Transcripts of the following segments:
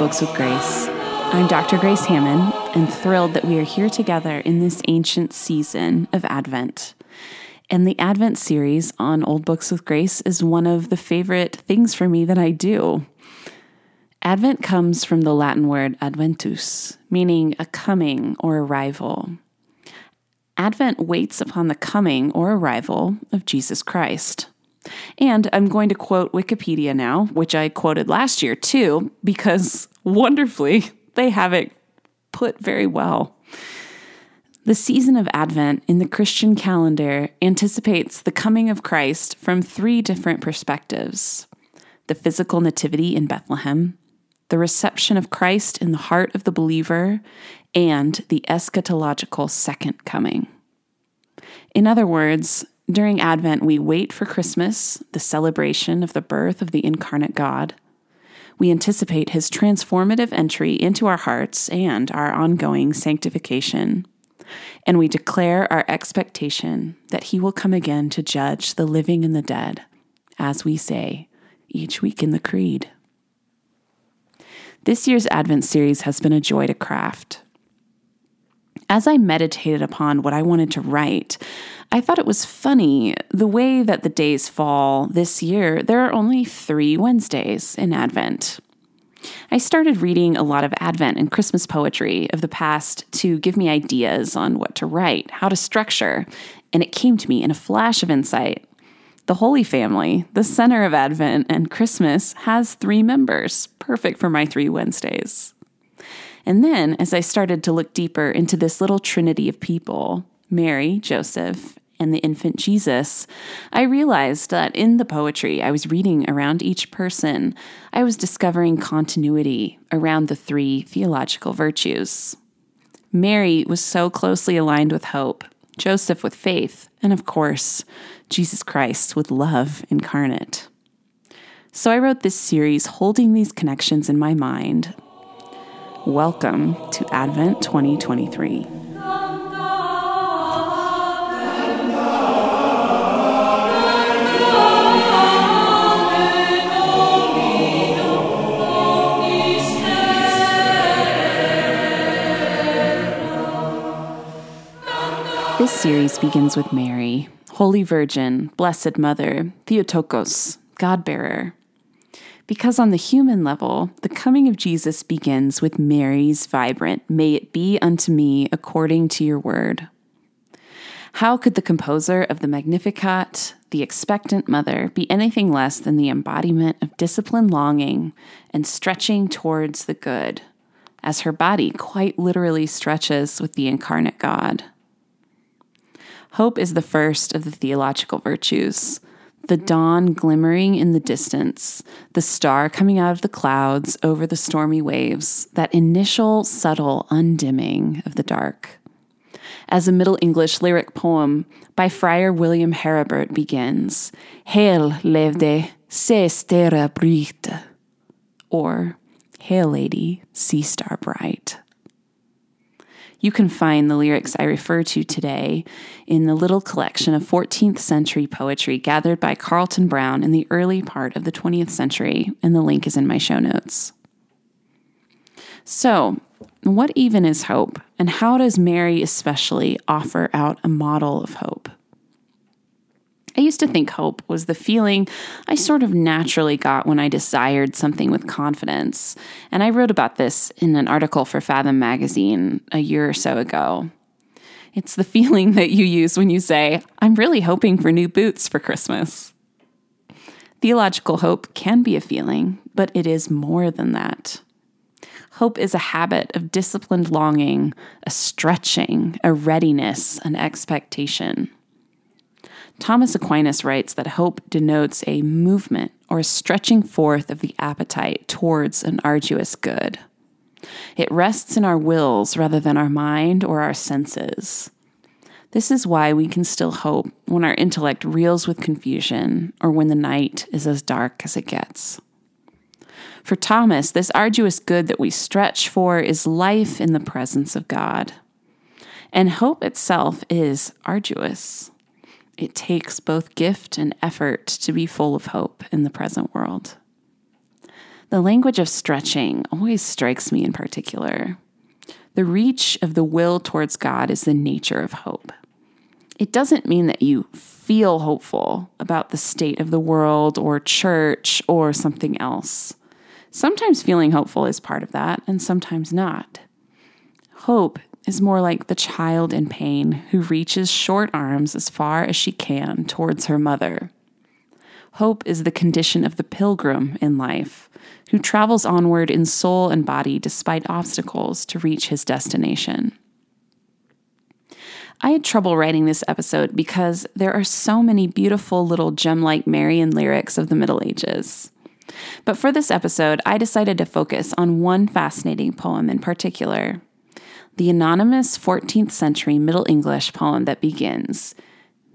Books with Grace. I'm Dr. Grace Hamman and thrilled that we are here together in this ancient season of Advent. And the Advent series on Old Books with Grace is one of the favorite things for me that I do. Advent comes from the Latin word adventus, meaning a coming or arrival. Advent waits upon the coming or arrival of Jesus Christ. And I'm going to quote Wikipedia now, which I quoted last year too, because wonderfully, they have it put very well. The season of Advent in the Christian calendar anticipates the coming of Christ from three different perspectives the physical nativity in Bethlehem, the reception of Christ in the heart of the believer, and the eschatological second coming. In other words, during Advent, we wait for Christmas, the celebration of the birth of the incarnate God. We anticipate his transformative entry into our hearts and our ongoing sanctification. And we declare our expectation that he will come again to judge the living and the dead, as we say each week in the Creed. This year's Advent series has been a joy to craft. As I meditated upon what I wanted to write, I thought it was funny the way that the days fall this year. There are only three Wednesdays in Advent. I started reading a lot of Advent and Christmas poetry of the past to give me ideas on what to write, how to structure, and it came to me in a flash of insight. The Holy Family, the center of Advent and Christmas, has three members, perfect for my three Wednesdays. And then, as I started to look deeper into this little trinity of people Mary, Joseph, and the infant Jesus, I realized that in the poetry I was reading around each person, I was discovering continuity around the three theological virtues. Mary was so closely aligned with hope, Joseph with faith, and of course, Jesus Christ with love incarnate. So I wrote this series holding these connections in my mind. Welcome to Advent 2023. Series begins with Mary, Holy Virgin, Blessed Mother, Theotokos, God bearer. Because on the human level, the coming of Jesus begins with Mary's vibrant, May it be unto me according to your word. How could the composer of the Magnificat, the expectant mother, be anything less than the embodiment of disciplined longing and stretching towards the good, as her body quite literally stretches with the incarnate God? Hope is the first of the theological virtues. The dawn glimmering in the distance, the star coming out of the clouds over the stormy waves, that initial subtle undimming of the dark. As a Middle English lyric poem by Friar William Herebert begins, Hail, levde, se stera brite, or Hail, lady, sea star bright. You can find the lyrics I refer to today in the little collection of 14th century poetry gathered by Carleton Brown in the early part of the 20th century, and the link is in my show notes. So, what even is hope, and how does Mary especially offer out a model of hope? I used to think hope was the feeling I sort of naturally got when I desired something with confidence. And I wrote about this in an article for Fathom magazine a year or so ago. It's the feeling that you use when you say, I'm really hoping for new boots for Christmas. Theological hope can be a feeling, but it is more than that. Hope is a habit of disciplined longing, a stretching, a readiness, an expectation. Thomas Aquinas writes that hope denotes a movement or a stretching forth of the appetite towards an arduous good. It rests in our wills rather than our mind or our senses. This is why we can still hope when our intellect reels with confusion or when the night is as dark as it gets. For Thomas, this arduous good that we stretch for is life in the presence of God. And hope itself is arduous. It takes both gift and effort to be full of hope in the present world. The language of stretching always strikes me in particular. The reach of the will towards God is the nature of hope. It doesn't mean that you feel hopeful about the state of the world or church or something else. Sometimes feeling hopeful is part of that, and sometimes not. Hope is more like the child in pain who reaches short arms as far as she can towards her mother. Hope is the condition of the pilgrim in life who travels onward in soul and body despite obstacles to reach his destination. I had trouble writing this episode because there are so many beautiful little gem like Marian lyrics of the Middle Ages. But for this episode, I decided to focus on one fascinating poem in particular the anonymous 14th century Middle English poem that begins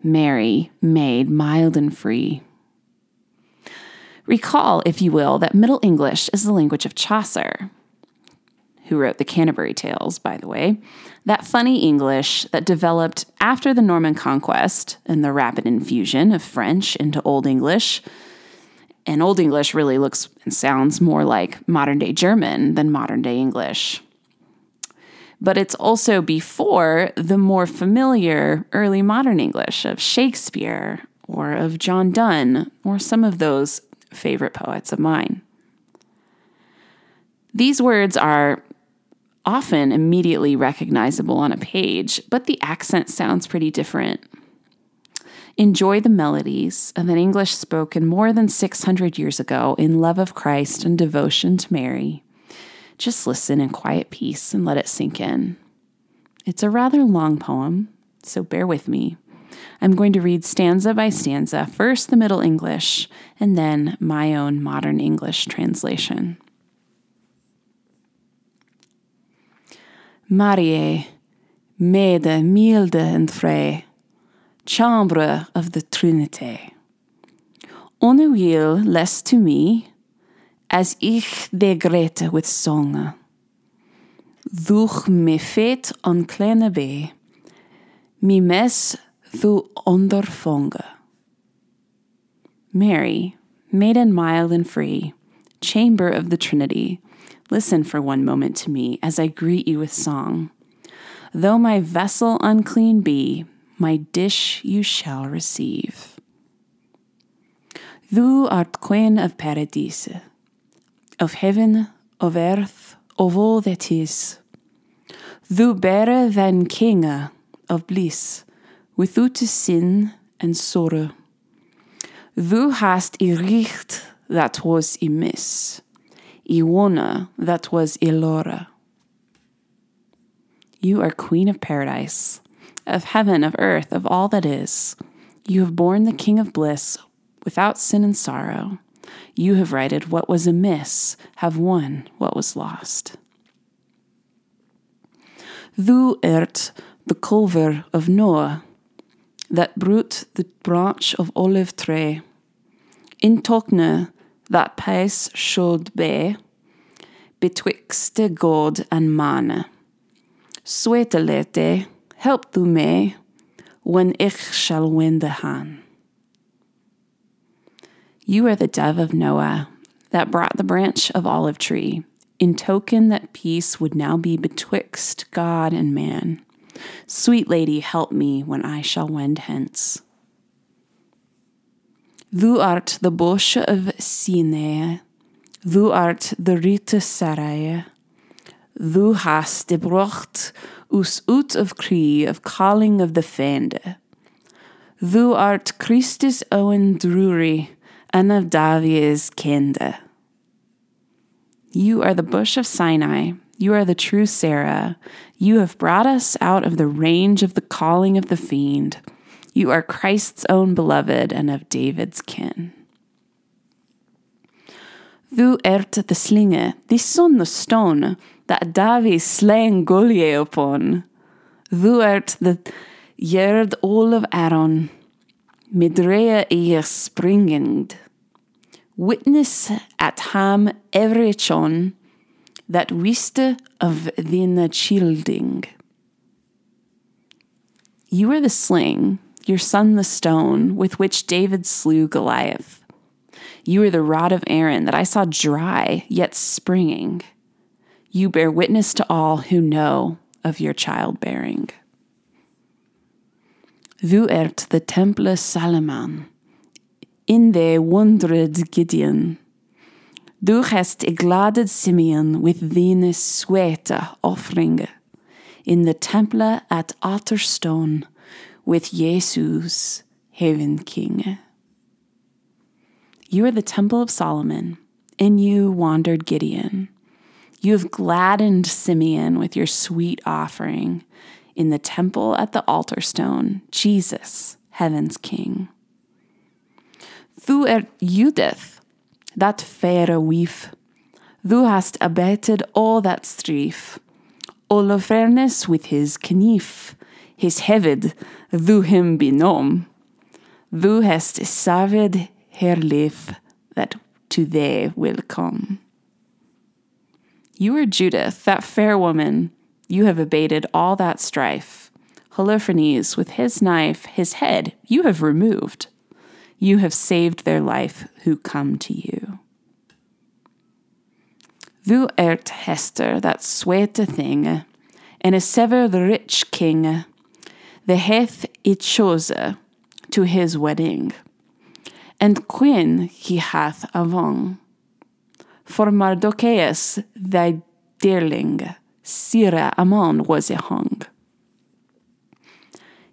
Mary, maid mild and free. Recall, if you will, that Middle English is the language of Chaucer, who wrote the Canterbury Tales, by the way, that funny English that developed after the Norman conquest and the rapid infusion of French into Old English. And Old English really looks and sounds more like modern day German than modern day English. But it's also before the more familiar early modern English of Shakespeare or of John Donne or some of those favorite poets of mine. These words are often immediately recognizable on a page, but the accent sounds pretty different. Enjoy the melodies of an English spoken more than 600 years ago in love of Christ and devotion to Mary. Just listen in quiet peace and let it sink in. It's a rather long poem, so bear with me. I'm going to read stanza by stanza, first the Middle English, and then my own modern English translation. Marie, Maid milde and frey, chambre of the Trinity. Ohne will less to me, as ich de grete with song. Durch me fet on kleine be, mi mes thu onderfonge. Mary, maiden mild and free, chamber of the Trinity, listen for one moment to me as I greet you with song. Though my vessel unclean be, my dish you shall receive. Thou art queen of paradise, of heaven, of earth, of all that is. Thou better than king of bliss, without sin and sorrow. Thou hast a richt that was amiss, a wona that was ilora. You are Queen of Paradise, of heaven, of earth, of all that is. You have borne the King of bliss without sin and sorrow. You have righted what was amiss, have won what was lost. Thou art the culver of Noah, that brute the branch of olive tree. In Tokne that pace should be betwixt God and man. Swetelete, help thou me, when ich shall win the han. You are the dove of Noah that brought the branch of olive tree, in token that peace would now be betwixt God and man. Sweet lady, help me when I shall wend hence. Thou art the bush of Sinai, thou art the Rite Sarai, thou hast de brocht us ut of Cree of calling of the Fende. Thou art Christus Owen Drury, and of Davies Kende. You are the bush of Sinai, you are the true Sarah. You have brought us out of the range of the calling of the fiend. You are Christ's own beloved and of David's kin. Thou ert the slinge, the son the stone, that David slain Goliath upon. Thou ert the yerd all of Aaron, midrea eer springend. Witness at ham every chon, that wiste of thine childing. You are the sling, your son the stone, with which David slew Goliath. You are the rod of Aaron that I saw dry, yet springing. You bear witness to all who know of your childbearing. Du ert the temple Salomon, in the wondred Gideon. Du hast gladded Simeon with thine sweete offering, in the temple at Otterstone, with Jesus, heaven King. You are the temple of Solomon, in you wandered Gideon. You have gladdened Simeon with your sweet offering in the temple at the altar stone, Jesus, heaven's King. Du ert Judith, that fair wief. Du hast abated all that strife. Olofernes with his knief, his hevid, du him benom. Du hast saved her life that to thee will come. You are Judith, that fair woman. You have abated all that strife. Holofernes, with his knife, his head, you have removed. You have saved their life who come to you. Du ert Hester, that sweete thing, and a sever the rich king, the hath it chose to his wedding, and queen he hath avon for Mardochaeus thy dearling, Sira Amon was a hung.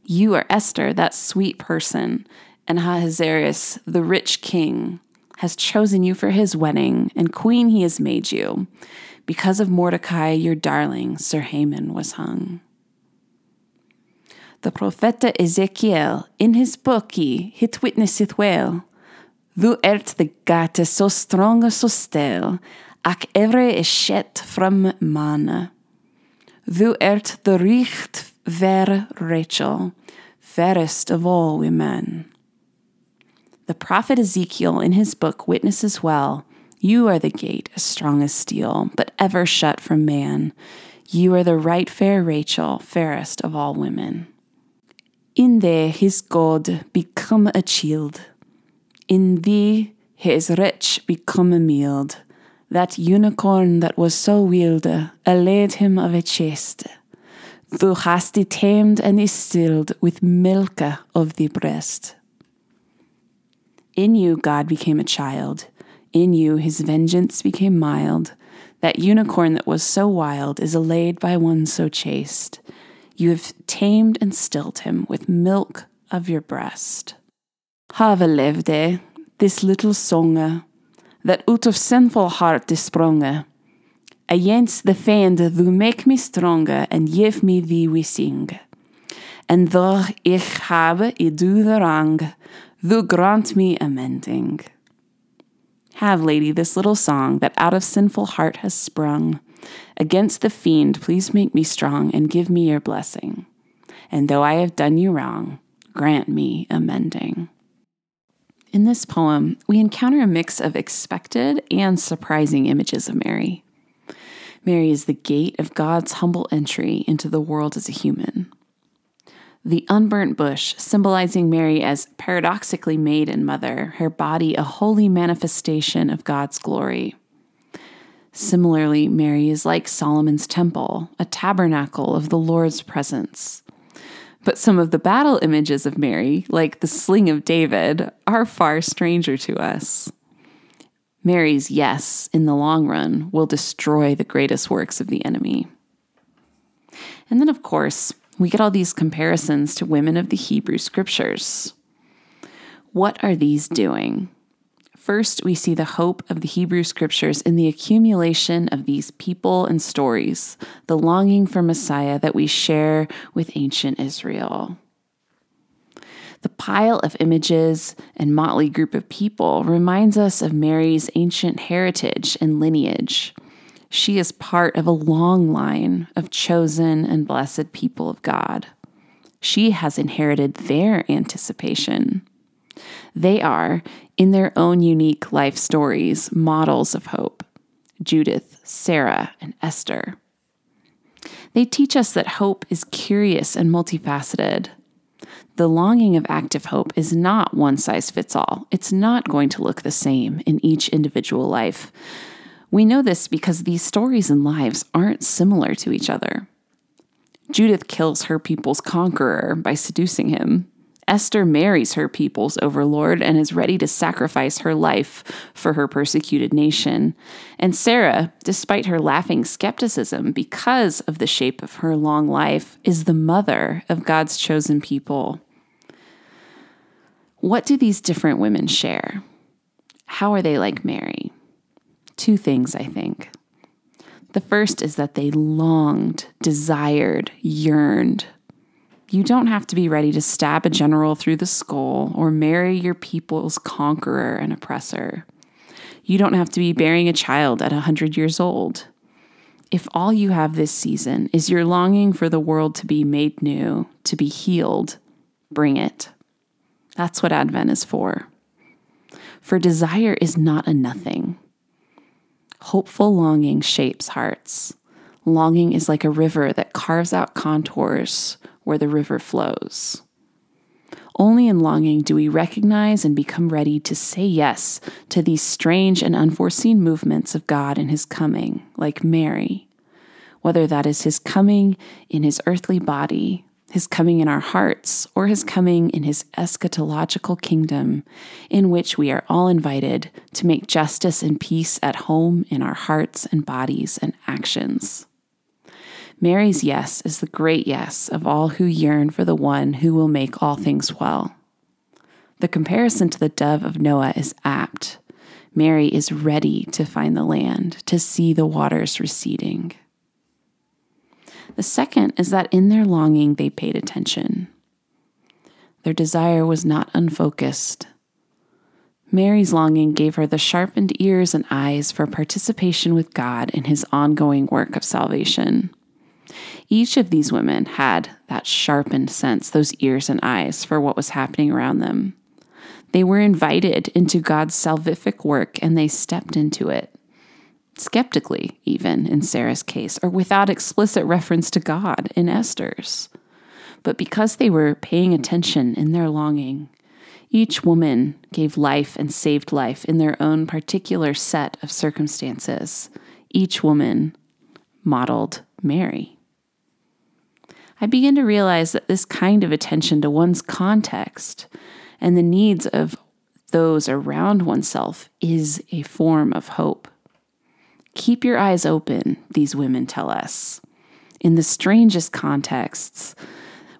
You are Esther, that sweet person, and Ahasuerus, the rich king, has chosen you for his wedding, and queen he has made you. Because of Mordecai, your darling, Sir Haman was hung. The prophet Ezekiel, in his book, he hit witnesseth well Du ert the gate so strong så stel, ak evre skjett from man. Du ert the richt ver Rachel, fairest of all women. The prophet Ezekiel in his book witnesses well You are the gate as strong as steel, but ever shut from man. You are the right fair Rachel, fairest of all women. In thee his God become a child in thee his rich become a mild. That unicorn that was so wild, allayed him of a chest. Thou hast he tamed and he stilled with milk of the breast. In you God became a child. In you his vengeance became mild. That unicorn that was so wild is allayed by one so chaste. You have tamed and stilled him with milk of your breast. Have levde, this little songe, that out of sinful heart is spronge. Against the fiend thou make me stronger, and give me thee we sing. And though ich habe i do the wrong, thou grant me amending. Have, lady, this little song that out of sinful heart has sprung. Against the fiend, please make me strong and give me your blessing. And though I have done you wrong, grant me amending. In this poem, we encounter a mix of expected and surprising images of Mary. Mary is the gate of God's humble entry into the world as a human. The unburnt bush, symbolizing Mary as paradoxically maid and mother, her body a holy manifestation of God's glory. Similarly, Mary is like Solomon's temple, a tabernacle of the Lord's presence. But some of the battle images of Mary, like the sling of David, are far stranger to us. Mary's yes, in the long run, will destroy the greatest works of the enemy. And then, of course, we get all these comparisons to women of the Hebrew scriptures. What are these doing? First, we see the hope of the Hebrew scriptures in the accumulation of these people and stories, the longing for Messiah that we share with ancient Israel. The pile of images and motley group of people reminds us of Mary's ancient heritage and lineage. She is part of a long line of chosen and blessed people of God. She has inherited their anticipation. They are, in their own unique life stories, models of hope Judith, Sarah, and Esther. They teach us that hope is curious and multifaceted. The longing of active hope is not one size fits all. It's not going to look the same in each individual life. We know this because these stories and lives aren't similar to each other. Judith kills her people's conqueror by seducing him. Esther marries her people's overlord and is ready to sacrifice her life for her persecuted nation. And Sarah, despite her laughing skepticism because of the shape of her long life, is the mother of God's chosen people. What do these different women share? How are they like Mary? Two things, I think. The first is that they longed, desired, yearned you don't have to be ready to stab a general through the skull or marry your people's conqueror and oppressor. You don't have to be bearing a child at a 100 years old. If all you have this season is your longing for the world to be made new, to be healed, bring it. That's what Advent is for. For desire is not a nothing. Hopeful longing shapes hearts. Longing is like a river that carves out contours where the river flows. Only in longing do we recognize and become ready to say yes to these strange and unforeseen movements of God in His coming, like Mary, whether that is His coming in His earthly body, His coming in our hearts, or His coming in His eschatological kingdom, in which we are all invited to make justice and peace at home in our hearts and bodies and actions. Mary's yes is the great yes of all who yearn for the one who will make all things well. The comparison to the dove of Noah is apt. Mary is ready to find the land, to see the waters receding. The second is that in their longing they paid attention. Their desire was not unfocused. Mary's longing gave her the sharpened ears and eyes for participation with God in his ongoing work of salvation. Each of these women had that sharpened sense, those ears and eyes for what was happening around them. They were invited into God's salvific work and they stepped into it. Skeptically, even in Sarah's case, or without explicit reference to God in Esther's. But because they were paying attention in their longing, each woman gave life and saved life in their own particular set of circumstances. Each woman modeled Mary. I begin to realize that this kind of attention to one's context and the needs of those around oneself is a form of hope. Keep your eyes open, these women tell us. In the strangest contexts,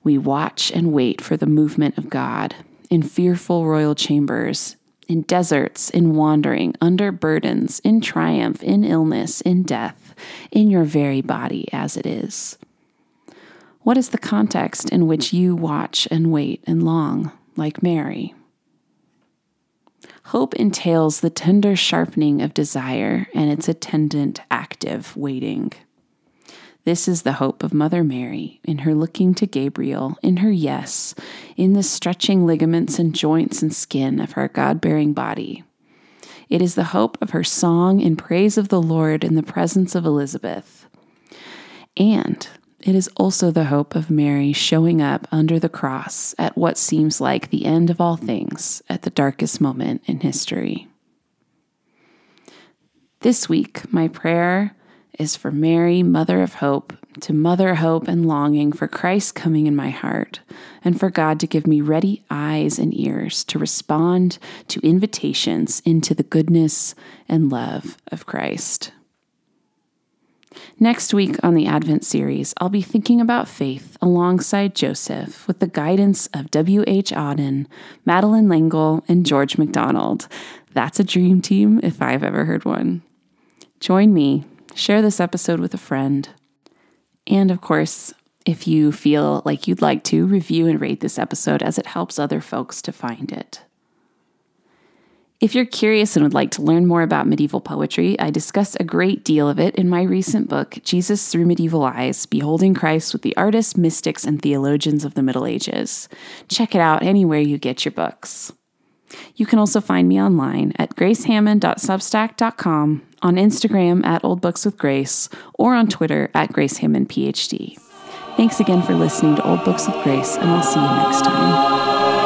we watch and wait for the movement of God in fearful royal chambers, in deserts, in wandering, under burdens, in triumph, in illness, in death, in your very body as it is. What is the context in which you watch and wait and long, like Mary? Hope entails the tender sharpening of desire and its attendant active waiting. This is the hope of Mother Mary in her looking to Gabriel, in her yes, in the stretching ligaments and joints and skin of her God bearing body. It is the hope of her song in praise of the Lord in the presence of Elizabeth. And it is also the hope of Mary showing up under the cross at what seems like the end of all things at the darkest moment in history. This week, my prayer is for Mary, Mother of Hope, to mother hope and longing for Christ coming in my heart, and for God to give me ready eyes and ears to respond to invitations into the goodness and love of Christ. Next week on the Advent series, I'll be thinking about faith alongside Joseph with the guidance of W.H. Auden, Madeleine L'Engle, and George MacDonald. That's a dream team if I've ever heard one. Join me, share this episode with a friend. And of course, if you feel like you'd like to, review and rate this episode as it helps other folks to find it. If you're curious and would like to learn more about medieval poetry, I discuss a great deal of it in my recent book, Jesus Through Medieval Eyes Beholding Christ with the Artists, Mystics, and Theologians of the Middle Ages. Check it out anywhere you get your books. You can also find me online at gracehamman.substack.com, on Instagram at Old Books with Grace, or on Twitter at GraceHammanPhD. Thanks again for listening to Old Books with Grace, and I'll see you next time.